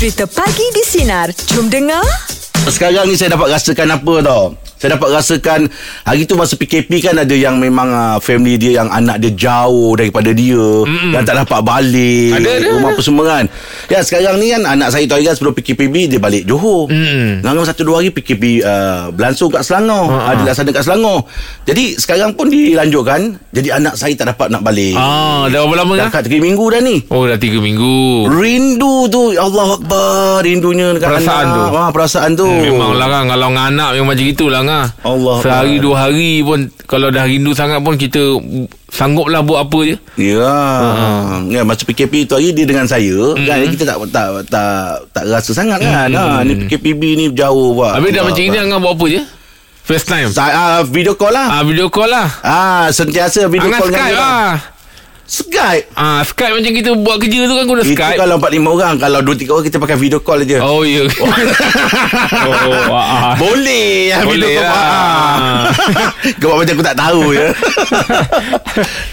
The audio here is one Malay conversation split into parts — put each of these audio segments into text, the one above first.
Cerita Pagi di Sinar. Jom dengar. Sekarang ni saya dapat rasakan apa tau Saya dapat rasakan Hari tu masa PKP kan Ada yang memang uh, Family dia yang anak dia jauh Daripada dia Mm-mm. Yang tak dapat balik Ada, ada, Rumah ada. apa semua kan Ya sekarang ni kan Anak saya tu hari kan Sebelum PKPB Dia balik Johor Mm. Dalam satu dua hari PKP uh, Berlangsung kat Selangor Ha, ha. uh-huh. Dilaksanakan kat Selangor Jadi sekarang pun dilanjutkan Jadi anak saya tak dapat nak balik Ah, dah berapa lama Dah dah? kat 3 minggu dah ni Oh, dah tiga minggu. Rindu tu Ya Allah Akbar Rindunya dekat Perasaan anak. tu. Ah, Perasaan tu Memang lah kan Kalau dengan anak memang macam itulah kan Allah Sehari Allah. dua hari pun Kalau dah rindu sangat pun Kita Sangguplah buat apa je Ya. Ha. Ya masa PKP tu hari dia dengan saya mm-hmm. kan kita tak tak tak tak rasa sangat kan. Ha ni PKPB ni jauh buat. Habis dah macam ini Angah buat apa je? First time Saya uh, video call lah. Ah video call lah Ah sentiasa video Angah call Skype dia lah Skype. Ah Skype macam kita buat kerja tu kan guna Itu Skype kalau 4 5 orang, kalau 2 3 orang kita pakai video call aja. Oh ya Oh ah. Boleh ya Boleh video lah. Ah. Kau buat macam aku tak tahu ya.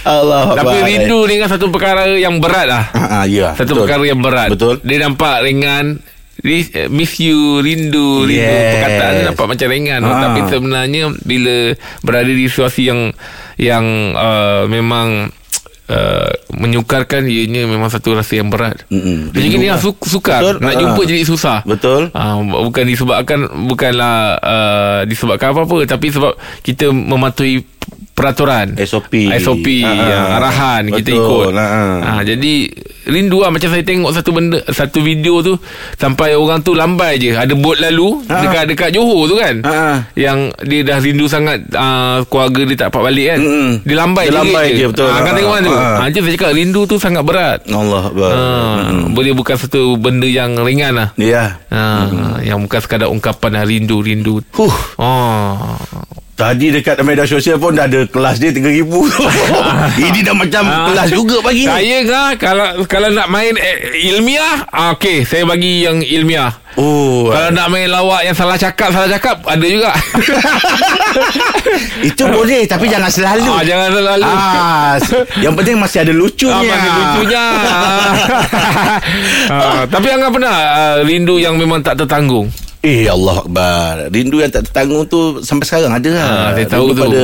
Allah Tapi Akbar. rindu dengan satu perkara yang berat lah Ah, ah ya. Satu betul. perkara yang berat Betul. Dia nampak ringan Ri- eh, Miss you Rindu Rindu Yes. Perkataan nampak macam ringan Ah. Tapi sebenarnya Bila Berada di situasi yang Yang uh, Memang uh, Menyukarkan Ianya memang satu rasa yang berat Mm-mm. Macam Rindu ni lah. lah su- Sukar Betul. Nak jumpa jadi susah Betul. Ah, bukan disebabkan bukanlah uh, disebabkan apa-apa tapi sebab kita mematuhi peraturan SOP. SOP Ah, yang ah. arahan kita ikut. Betul. Ah. Ah, jadi rindu lah macam saya tengok satu benda satu video tu sampai orang tu lambai je ada bot lalu Ah. dekat dekat Johor tu kan. Ah. Yang dia dah rindu sangat uh, keluarga dia tak dapat balik kan. Mm-mm. Dia lambai Dia lambai je, betul. Ah, kan tengok kan tu. ah. Ah, je saya cakap rindu tu sangat berat. Allah Akbar. Ah, boleh bukan satu benda yang ringan lah. Ya. Ha, yang bukan sekadar ungkapan dah rindu rindu. Huh. Oh. Tadi dekat media sosial pun dah ada kelas dia 3000. Ini dah macam Ah. kelas juga pagi ni. Saya kan kalau kalau nak main eh, ilmiah, ah, okey, saya bagi yang ilmiah. Oh. Kalau nak main lawak yang salah cakap, salah cakap ada juga. itu boleh tapi jangan selalu. ah, jangan selalu. Ah, yang penting masih ada lucunya. Ah, masih lucunya. ah, tapi Angah pernah ah, rindu yang memang tak tertanggung. Eh Allah Akbar Rindu yang tak tertanggung tu Sampai sekarang ada lah Ah, saya tahu Rindu tu. pada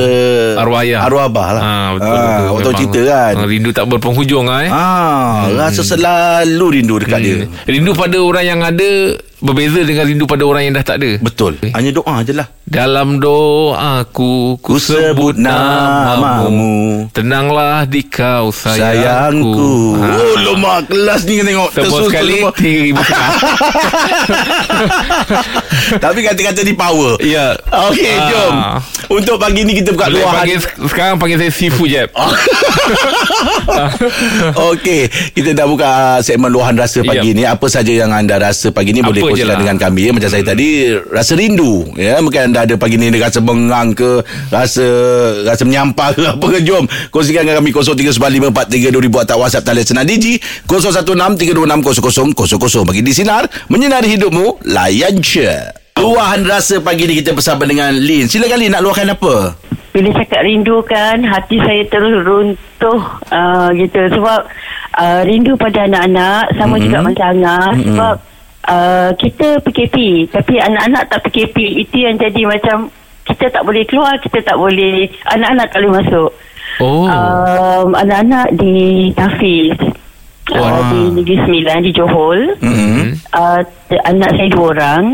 Arwah ayah. Arwah abah lah Ah, betul, ah, betul. Memang. cerita kan rindu tak berpenghujung ah, eh. ah, Rasa selalu rindu dekat dia Hmm. Rindu pada orang yang ada berbeza dengan rindu pada orang yang dah tak ada. Betul Hanya doa je lah Dalam doaku ku sebut namamu Tenanglah di kau sayangku, Sayangku Ha. Oh lemak kelas ni tengok Sebut Tersus sekali Tapi kata-kata ni power Ya Okey Ah. jom Untuk pagi ni kita buka Boleh luahan panggil, Sekarang panggil saya Sifu Jeb Okey, kita dah buka uh, segmen luahan rasa pagi Yep. ni. Apa saja yang anda rasa pagi ni Apa boleh je kongsikan lah. dengan kami. Ya. Macam saya tadi rasa rindu. Ya, mungkin anda ada pagi ni rasa bengang ke, rasa rasa menyampah ke apa ke jom. Kongsikan dengan kami 0395432000 atau WhatsApp talian senang Digi 0163260000 bagi di sinar menyinari hidupmu layan je. Luahan rasa pagi ni kita bersama dengan Lin. Silakan Lin nak luahkan apa? Bila cakap rindu kan Hati saya terus runtuh uh, Gitu Sebab uh, Rindu pada anak-anak Sama mm-hmm. juga macam Angah mm-hmm. Sebab uh, Kita PKP Tapi anak-anak tak PKP Itu yang jadi macam Kita tak boleh keluar Kita tak boleh Anak-anak tak boleh masuk. Oh. Um, Anak-anak di Tafiz. Uh, Wah. Di Negeri Sembilan Di Johor. Mm-hmm. uh, anak saya dua orang.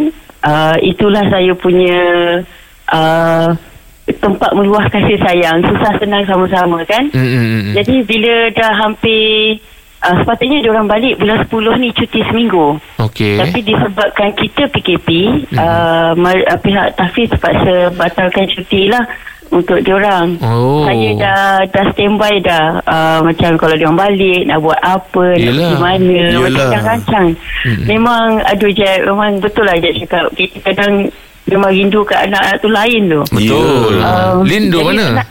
Uh, itulah saya punya uh, tempat meluah kasih sayang. Susah senang sama-sama kan? Mm, mm, mm. jadi bila dah hampir uh, sepatutnya dia orang balik bulan 10 ni cuti seminggu Okey tapi disebabkan kita PKP uh, mar- uh, pihak Tafiz terpaksa batalkan cuti lah untuk diorang. Oh. Saya dah dah standby dah. Uh, macam kalau diorang balik nak buat apa, nak Yelah. pergi mana, Yelah. macam rancang. Mm-mm. Memang aduh je, memang betul lah je cakap. Kita kadang memang rindu ke anak-anak tu lain tu. Betul Um, Lin duduk jadi mana? senang-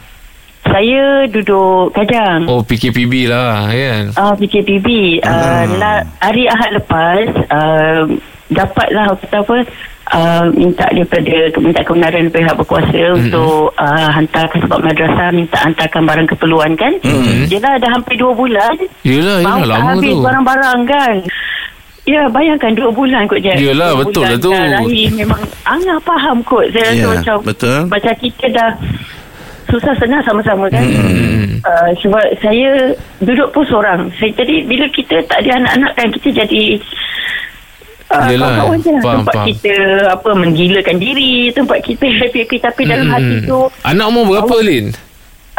Saya duduk Kajang. Oh PKPB lah kan Ah PKPB uh, la, hari Ahad lepas uh, dapatlah kata apa uh, minta daripada minta kebenaran daripada pihak berkuasa mm-hmm. untuk uh, hantarkan sebab madrasah minta hantarkan barang keperluan kan. Mm-hmm. Dia dah dah hampir dua bulan Yelah yelah lama habis tu barang-barang kan. Ya, bayangkan dua bulan kot je. Yelah, betul lah tu. Rahim memang Angah faham kot. Saya rasa Ya, macam betul. macam kita dah susah senang sama-sama kan. Hmm. Uh, sebab saya duduk pun seorang. Saya jadi bila kita tak ada anak-anak kan kita jadi Uh, Yelah, kawan-kawan je lah faham, tempat faham. kita apa menggilakan diri tempat kita happy-happy tapi dalam hati tu Anak umur berapa Lin?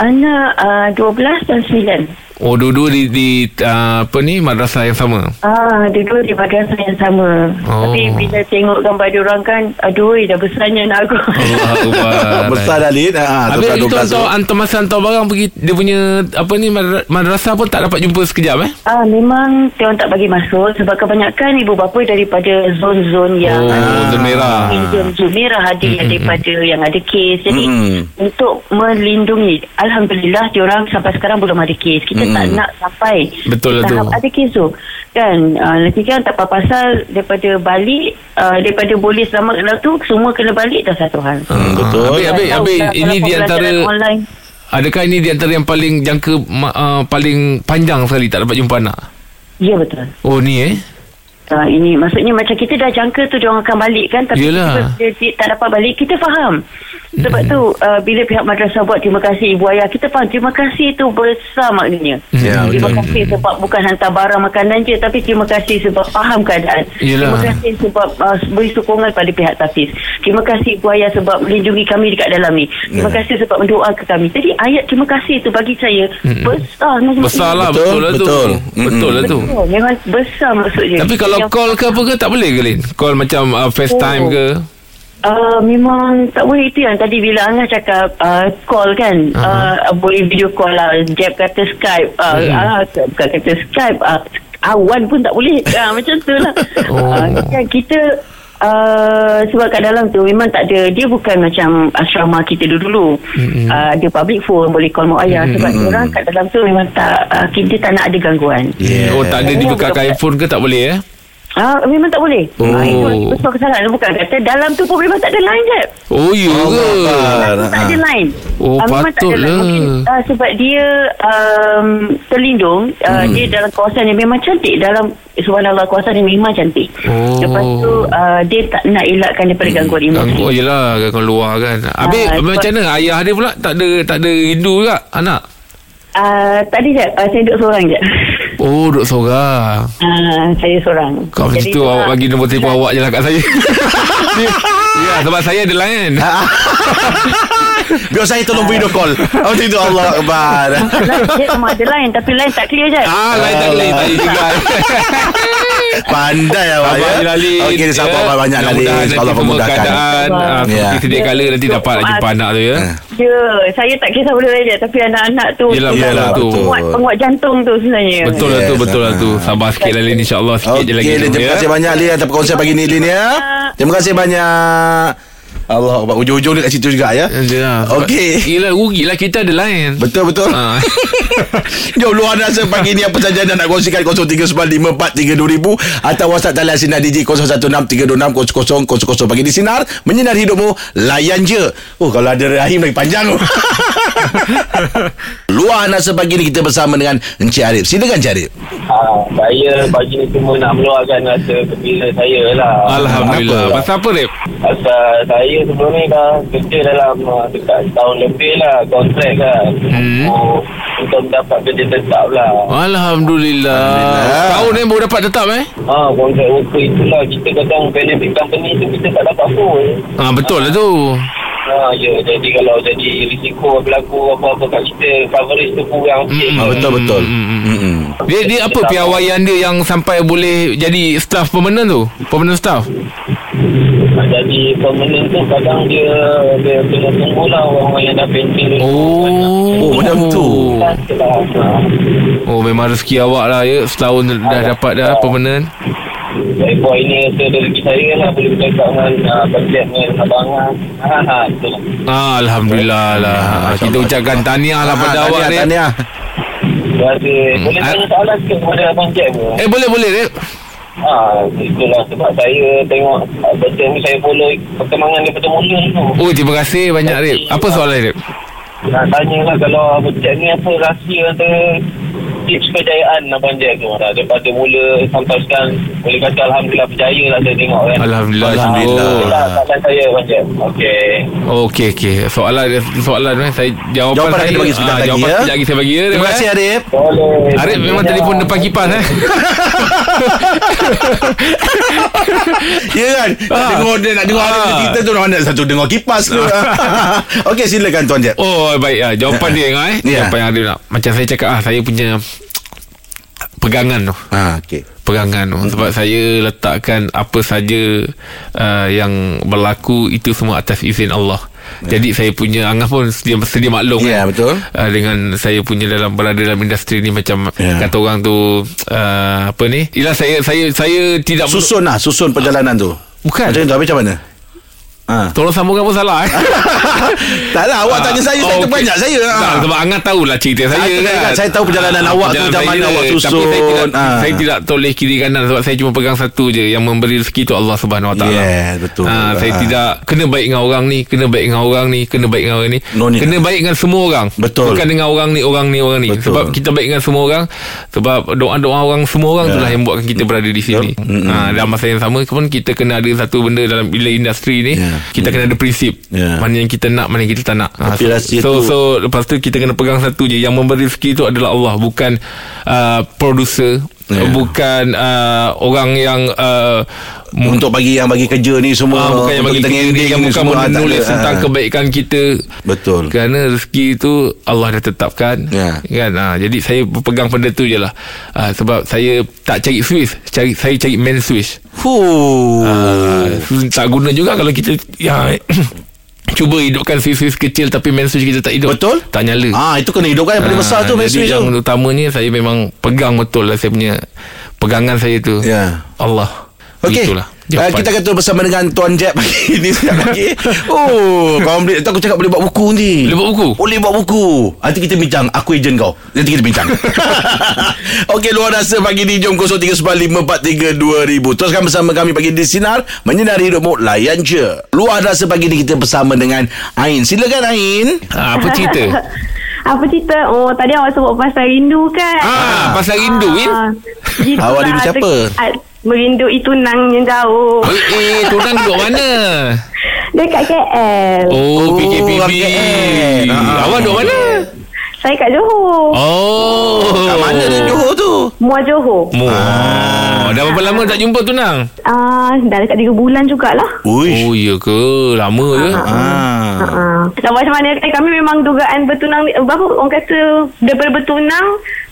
anak uh, 12 dan 9 Oh dua-dua di, di uh, apa ni madrasah yang sama. Ah, dua-dua di madrasah yang sama. Oh. Tapi bila tengok gambar dia orang kan, aduh, dah besarnya anak aku. Allah. Besar dah Lin ha, Habis itu 12 hantar, tu. hantar masa hantar barang pergi dia punya apa ni madra- madrasah pun tak dapat jumpa sekejap eh. Ah, memang dia orang tak bagi masuk sebab kebanyakan ibu bapa daripada zon-zon yang Oh, zon merah. Pinjam zon merah ada yang daripada yang ada kes. Jadi Mm-mm. untuk melindungi, alhamdulillah dia orang sampai sekarang belum ada kes. Kita tak nak sampai Betul lah tu. ada kes tu. Kan uh, nanti kan tak apa pasal daripada balik uh, daripada boleh selamat kenal tu semua kena balik dah satu hal. Hmm, betul. Habis, habis, Tahu habis ini kalau di antara online. adakah ini di antara yang paling jangka uh, paling panjang sekali tak dapat jumpa anak? Ya betul. Oh ni eh. Uh, ini maksudnya macam kita dah jangka tu dia akan balik kan tapi Yelah. kita dia, tak dapat balik kita faham sebab tu uh, bila pihak madrasah buat terima kasih ibu ayah kita faham terima kasih tu besar maknanya Ya, terima betul. kasih sebab bukan hantar barang makanan je tapi terima kasih sebab faham keadaan Yelah. terima kasih sebab uh, beri sokongan pada pihak tafiz terima kasih ibu ayah sebab melindungi kami dekat dalam ni terima Ya. kasih sebab mendoakan kami jadi ayat terima kasih tu bagi saya besar Besar lah Betul, betul, lah tu. betul. Betul lah tu. Betul, memang besar maksudnya Tapi kalau Yang- call ke apa ke tak boleh ke Lin? Call macam uh, FaceTime Oh. ke? Uh, memang tak boleh itu yang tadi bila Angah cakap uh, call kan uh-huh. uh, boleh video call lah Jeb kata Skype uh, Hmm. uh, bukan kata Skype uh, awan pun tak boleh uh, macam tu lah Oh. uh, kan kita Uh, sebab kat dalam tu memang tak ada dia bukan macam asrama kita dulu-dulu mm-hmm. uh, dia public phone boleh call mak ayah sebab mm-hmm. orang kat dalam tu memang tak uh, kita tak nak ada gangguan Yeah. Oh tak ada dibekalkan iPhone ke tak boleh eh? Ah, memang tak boleh. Oh. Ah, itu besar kesalahan. Bukan kata dalam tu pun memang tak ada line je. Oh ya Allah ke? Tak, tak ada line. Oh, Ah, memang tak ada patutlah. line. Mungkin uh, sebab dia um, terlindung. Uh, Hmm. Dia dalam kawasan yang memang cantik. Dalam subhanallah kawasan yang memang cantik. Oh. Lepas tu uh, dia tak nak elakkan daripada gangguan emosi. Ganggu oh yelah Gangguan luar kan Habis Ah, macam sebab- mana Ayah dia pula Tak ada tak ada rindu juga Anak Uh, tadi je, uh, saya duduk seorang je. Oh duduk seorang. Uh, saya seorang. Kau macam tu awak bagi nombor telefon awak je lah kat saya. Ya sebab saya ada layan Biar saya tolong video call Oh itu Allah Akbar dia memang ada line tapi line tak clear je. Ah lain tak boleh Tadi juga Pandai awak Abang ya Okey sabar ya. banyak Lalin nanti Allah semua pemudahkan keadaan ah, Ya. Sedia kala Nanti dapat nak jumpa anak tu ya Ya, saya tak kisah benda lain je Tapi anak-anak tu Yelah, tu yelah, betul. Penguat, penguat jantung tu sebenarnya Betul lah tu Betul lah ah. tu Sabar sikit lah Lin InsyaAllah sikit je lagi tu, terima ya. kasih banyak Lin atas perkongsian pagi ni Lin ya. Terima kasih banyak. Allah Akbar ujung-ujung dia kat situ juga ya. Ya, sebab- Okey. Yelah rugi lah kita ada lain Betul betul. Ah. Jom luar rasa pagi ni apa saja anda nak kongsikan 0395432000 atau WhatsApp talian Sinar DJ 0163260000 pagi di Sinar menyinar hidupmu layan je. Oh kalau ada Rahim lagi panjang. luar rasa pagi ni kita bersama dengan Encik Arif. Silakan Encik Arif. Ha, saya pagi ni cuma nak meluahkan rasa gembira saya lah. Alhamdulillah? Pasal apa Rip? Asal saya sebelum ni dah kerja dalam uh, dekat setahun lebih lah kontrak kan. Hmm. Oh, untuk mendapat kerja tetap lah. Alhamdulillah Alhamdulillah. Tahun ni baru dapat tetap eh Ha, kontrak worker itulah kita kadang benefit company tu kita tak dapat pun. Ah Betul lah tu Ha, ya, jadi kalau jadi risiko berlaku apa-apa kat kita, coverage tu kurang. Mm, Ah, betul betul. Mm, mm, Hmm. Dia dia apa piawaian dia yang sampai boleh jadi staff permanent tu? Permanent staff? Jadi permanent tu kadang dia dia kena tunggu lah orang yang dah pension. Oh. Oh, macam tu. Ha. Oh memang rezeki awak lah ya Setahun dah dapat dah permanent Saya buat ini rasa rezeki saya lah. Boleh bercakap dengan uh, Bajet dengan abangan Ha ha betul. Lah ah, Alhamdulillah lah. Kita ucapkan tahniah lah pada Ah, awak tahniah, Rip. tahniah. Terima kasih. Boleh Ah. tanya soalan sikit kepada Abang Jack ke? Eh boleh boleh Rip. Ha itulah sebab saya tengok Bajet ni saya follow perkembangan daripada mula tu Oh terima kasih banyak Rip. Apa soalan Rip? Nak tanya lah kalau Abang Jack ni apa rahsia antara tips kejayaan Abang Jack tu Dah Daripada mula sampai sekarang Boleh kata Alhamdulillah berjaya lah saya tengok kan Alhamdulillah. Alhamdulillah. Oh. Saya Abang Jack Okay Okey okey. Soalan soalan eh saya jawapan, Jawapan saya kita bagi sekejap ah, lagi, jawapan ya. sekejap lagi saya bagi ya. Terima kasih Arif Boleh Arif memang telefon depan kipas eh. Ya kan Nak Ah. dengar dia Nak dengar Arif Ah. cerita tu Nak satu dengar kipas ke Okey silakan Tuan Jeb Oh baik jawapan dia eh. Ya. Jawapan yang ada nak. Macam saya cakap ah saya punya pegangan tu. ha, Okey pegangan tu sebab saya letakkan apa saja uh, yang berlaku itu semua atas izin Allah. Jadi saya punya Angah pun sedia, sedia maklum Ya, kan. betul. Uh, dengan saya punya dalam berada dalam industri ni macam Ya. kata orang tu uh, apa ni? Ialah saya saya saya tidak Susun lah Susun perjalanan tu Bukan. Macam tu habis macam mana Ha. Tolong sambungkan pun salah eh. tak lah Awak tanya saya Saya Oh, terbanyak saya Tak, ha. sebab Angah tahulah cerita saya Saya- kan. saya tahu perjalanan Ah, awak tu, perjalanan macam mana saya. awak Tapi saya susun. tidak, Ah. saya tidak toleh kiri kanan sebab saya cuma pegang satu je yang memberi rezeki tu Allah Subhanahu Wa Taala. Yes, betul. Ah, saya Ah. tidak kena baik dengan orang ni, kena baik dengan orang ni, kena baik dengan orang ni. No kena baik dengan semua orang. Betul. Bukan dengan orang ni, orang ni, orang ni. Betul. Sebab kita baik dengan semua orang sebab doa-doa orang semua orang Ya. itulah yang buatkan kita berada di sini. Mm-mm. Ah, dalam masa yang sama pun kita kena ada satu benda dalam bila industri ni, Ya. Kita kena ada prinsip. Ya. Mana yang kita nak, mana yang kita tak nak. Tapi rahsia so, tu- so lepas tu kita kena pegang satu je yang memberi rezeki itu adalah Allah bukan uh, producer Ya. bukan uh, orang yang uh, Untuk bagi yang bagi kerja ni semua Ah, bukan yang bagi kita ending yang ni bukan tak menulis ada. tentang Ah. kebaikan kita Betul. kerana rezeki itu Allah dah tetapkan Ya. kan ha, jadi saya berpegang pada tu je lah ha, sebab saya tak cari Swiss cari saya cari main Swiss Fuh. Ah, tak guna juga kalau kita ya, cuba hidupkan Swiss-Swiss kecil tapi main Swiss kita tak hidup Betul? tak nyala Ah itu kena hidupkan yang paling besar tu message Jadi tu. yang utamanya Saya memang pegang betul lah Saya punya Pegangan saya tu Ya. Allah Okey. Itulah Uh, kita akan terus bersama dengan Tuan Jeb pagi ni sekejap lagi. Oh, kau boleh tak aku cakap boleh buat buku ni. Boleh buat buku? Boleh buat buku. Nanti kita bincang. Aku ejen kau. Nanti kita bincang. Okey, luar rasa pagi ni jom 0395432000. Teruskan bersama kami pagi di sinar menyinari hidupmu layan je. Luar rasa pagi ni kita bersama dengan Ain. Silakan Ain. Ah, Apa cerita Apa cerita? Oh, tadi awak sebut pasal rindu kan? Ah, pasal rindu, Win. Ah, gitulah. Awak rindu siapa? Dek- Merindui tunang yang jauh. Eh, eh tunang duduk mana Dekat KL. Oh, Oh, PKPB KL. Ah. Awak duduk mana Saya kat Johor. Oh Kat mana ni Johor tu? Muar Johor. Mu. Oh, dah berapa lama tak jumpa tunang? Ah, dah dekat 3 bulan jugalah. Uish. Oh, ya ke? Lama ke? Ah. Ah. Dan macam mana eh, kami memang dugaan bertunang ni- berapa orang kata daripada bertunang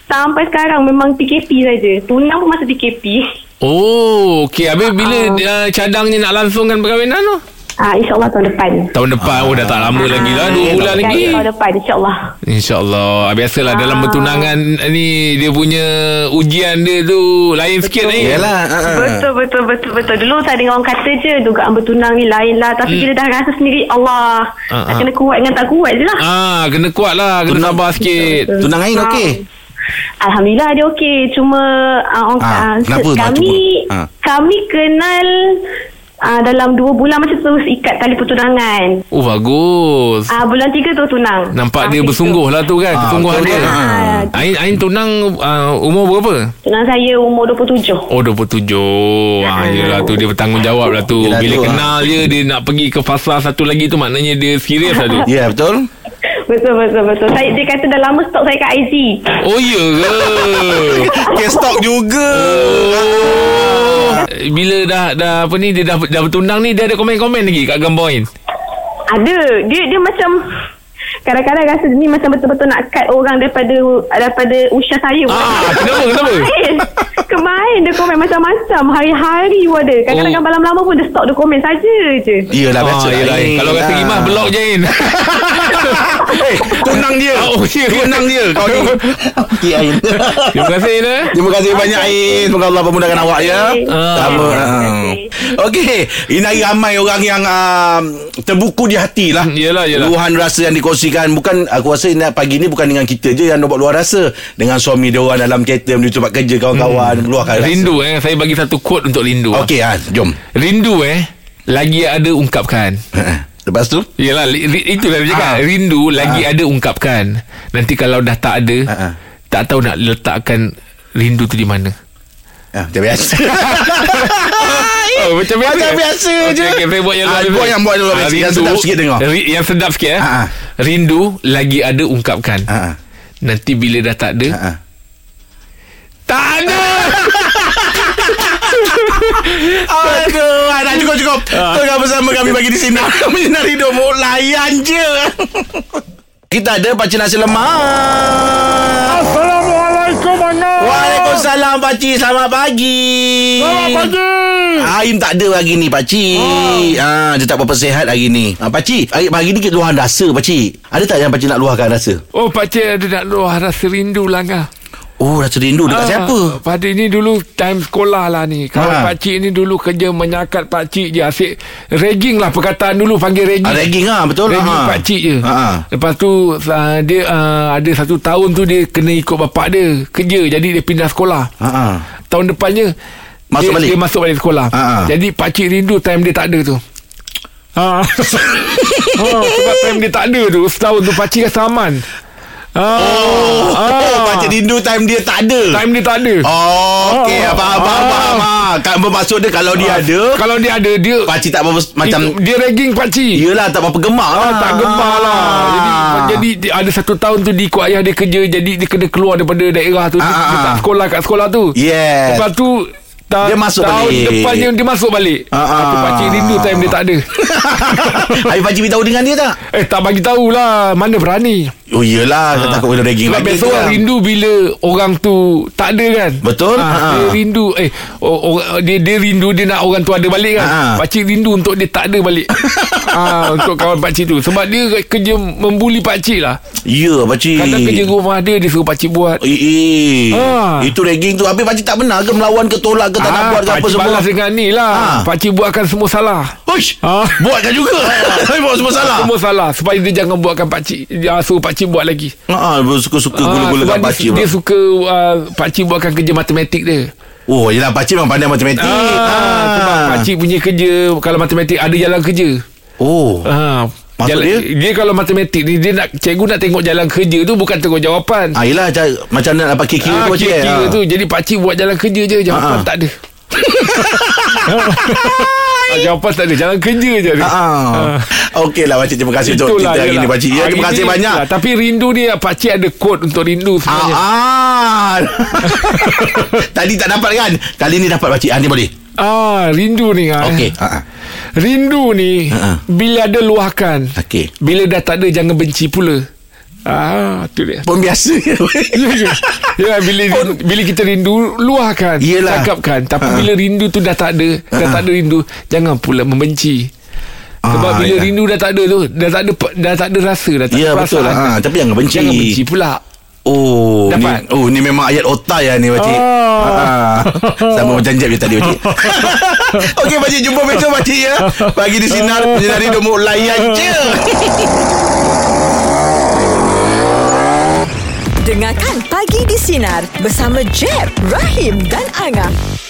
sampai sekarang memang PKP saja. Tunang pun masa PKP. Oh, okey. Habis bila uh, cadangnya nak langsungkan perkahwinan tu? Ah, InsyaAllah tahun depan. Tahun depan. Oh, dah tak lama lagi lah. Dua bulan Ya, lagi. Tahun depan insyaAllah. InsyaAllah Biasalah Ah. dalam bertunangan Ni dia punya Ujian dia tu Lain sikit ni Yalah. ah, ah. Betul betul betul betul. Dulu saya dengar orang kata je dugaan bertunang ni lain lah tapi bila dah rasa sendiri Allah Hmm. Ah, nak ah. kena kuat dengan tak kuat je lah. Ah, kena kuat lah Kena Tunang- sabar sikit Tunang Ain okey? Alhamdulillah dia okey. Cuma uh, orang Ah, ah, kenapa kami? Ah. kami kenal uh, dalam dua bulan macam terus ikat tali pertunangan. Oh bagus Ah uh, bulan tiga tu tunang. Nampak Ah, dia bersungguh lah tu kan Ah, Kesungguhan betul dia? Ah. Ain, Ain tunang uh, Umur berapa? tu. Tunang saya umur 27. Oh 27 ah, Yelah tu Dia bertanggungjawab lah tu Yelah Bila tu, kenal je Dia nak pergi ke fasa satu lagi tu Maknanya dia serius lah tu Ya, betul? Betul betul betul. Saya dia kata dah lama stok saya kat IC. Oh ya ke? Kes stok juga. Oh. Bila dah dah apa ni dia dah dah bertunang ni dia ada komen-komen lagi kat gambar Ain. Ada. Dia dia macam kadang-kadang rasa ni macam betul-betul nak cut orang daripada daripada usia saya. Ah, kenapa? Kenapa? Kemain. Kemain dia komen macam-macam. Hari-hari pun ada. Kadang-kadang Oh. malam lama pun dia stop dia komen saja je. Iyalah biasa. Ah, yelah. Kalau kata Ah. Rimah blok je Ain. Eh, tunang dia. Oh, ya. Tunang dia. Kau ni. Okey, Ain. Terima kasih Ain. eh. Terima kasih banyak Ain Semoga Allah memudahkan awak ya Ah. Sama Terima ah. kasih. Okey Ini hari ramai orang yang uh, Terbuku di hati lah Yelah, yelah. Luahan rasa yang dikongsikan Bukan Aku rasa ini pagi ni Bukan dengan kita je Yang nak buat luar rasa Dengan suami dia orang Dalam kereta Menuju tempat kerja Kawan-kawan Luahkan rasa Rindu eh Saya bagi satu quote untuk rindu. Okey Jom Rindu eh lagi ada ungkapkan. Lepas tu Yelah ri- Itulah dia cakap Ah. Rindu lagi ada ungkapkan Nanti kalau dah tak ada Ah, ah. tak tahu nak letakkan rindu tu di mana. Ah, Macam biasa Oh, macam biasa. Macam biasa je. Okay, okay, buat yang Ah, buat yang- buat yang Ah, biasa. Yang sedap sikit. Ri- Yang sedap sikit eh. Ah, ah. Rindu lagi ada ungkapkan. Ah, ah. Nanti bila dah tak ada, Ah, ah. tak ada. Aduh ah, Dah cukup cukup. Tengah bersama kami Bagi di sini. Menyinar hidup. Mu Layan je. Kita ada Pakcik Nasi Lemak. Assalamualaikum Ana. Waalaikumsalam Pakcik. Selamat pagi. Selamat pagi. Aim tak ada hari ni Pakcik. Ah. Dia tak berapa sihat hari ni. Ah, Pakcik hari, hari ni kita luahan rasa Pakcik. Ada tak yang Pakcik nak luahkan rasa? Oh, pakcik ada nak luar rasa rindu lah ngah. Oh rasa rindu Dekat Ah, siapa Pada ni dulu time sekolah lah ni. Kalau Ha. pakcik ni dulu kerja menyakat pakcik je. Asyik ragging lah perkataan dulu panggil ragging. ah, Ragging lah betul Ragging Ah. pakcik je. Ah. Lepas tu uh, dia uh, ada satu tahun tu dia kena ikut bapak dia kerja. Jadi dia pindah sekolah. Ah, ah. Tahun depannya Masuk dia, balik? Dia masuk balik sekolah. Ah, ah. Jadi pakcik rindu time dia tak ada tu. Ha. oh, sebab time dia tak ada tu Setahun tu pakcik rasa aman Ah, Oh, ah. Pakcik rindu time dia tak ada Time dia tak ada Oh, okey. Ah. Faham, faham, Ah. faham. Ah. Kan bermaksud dia kalau dia ada, Kalau dia ada Dia pakcik tak apa macam Dia ragging pakcik Yelah tak apa gemar Ah, tak gemar lah Jadi jadi dia, ada satu tahun tu Dia ikut ayah dia kerja Jadi dia kena keluar daripada daerah tu Dia, Ah, dia ah. tak sekolah kat sekolah tu Yes Lepas tu ta, Dia masuk tahun balik. depannya dia masuk balik Ah, ah. pakcik rindu time dia tak ada Habis pakcik beritahu dengan dia tak? Eh tak bagi tahulah Mana berani Oh iyalah Dia takut kena ragging Sebab lagi biasa orang rindu bila orang tu tak ada kan. Betul. Ha, Ha. Dia rindu eh o- orang dia dia rindu dia nak orang tu ada balik kan. Ha. Pakcik rindu untuk dia tak ada balik. ha, untuk kawan pakcik tu. Sebab dia kerja membuli pakcik lah. Ya pakcik Kadang kerja rumah dia dia suruh pakcik buat. Eh, eh. Ah. Itu ragging tu Habis pakcik tak benar ke Melawan ke tolak ke Tak nak buat ke apa pakcik semua balas dengan ni lah. Ha. Pakcik buatkan semua salah. Uish Ah. Buatkan juga Buat semua salah Semua salah Supaya dia jangan buatkan pakcik Dia suruh pakcik buat lagi Ah, suka-suka Ah, gula-gula sebab kat pakcik dia, dia suka uh, pakcik buatkan kerja matematik dia. Oh yelah pakcik memang pandai matematik Ah, sebab pakcik punya kerja kalau matematik ada jalan kerja. Oh Ha, Maksud jalan, dia? dia kalau matematik ni dia nak cikgu nak tengok jalan kerja tu bukan tengok jawapan. Ah, yelah macam nak dapat kira Ah, tu pakcik kira-kira Ah. tu Jadi pakcik buat jalan kerja je Jawapan Ah, ah. tak ada Ah, Jawapan tak ada Jalan kerja je ada. Ah. Okey lah pakcik terima kasih untuk kita hari ni pakcik ya. Terima kasih ni, banyak. lah. Tapi rindu ni Pakcik ada kod untuk rindu sebenarnya ah. Tadi tak dapat kan? Kali ni dapat pakcik. Ah, ni boleh. Ah, rindu ni ah. Okey. Ah, ah. Rindu ni Ah, ah. Bila ada luahkan Okey. Bila dah tak ada Jangan benci pula Ah, tu dia Pun biasa. Ya, bila bila kita rindu luahkan, Yelah. cakapkan. Tapi Ha. bila rindu tu dah tak ada, dah Ha. tak ada rindu, jangan pula membenci. Sebab Ah, bila ya. rindu dah tak ada tu, dah tak ada dah tak ada rasa, dah tak Ya, ada betul. Ah, tapi jangan benci. Jangan benci pula. Oh, Dapat? ni, oh ni memang ayat otai ya ni pakcik. Ah. Ah. Sama macam jap je tadi pakcik. Okey pakcik jumpa besok pakcik ya. Pagi di sinar menyinari mu layan je. Dengarkan Pagi di Sinar bersama Jeb, Rahim dan Angah.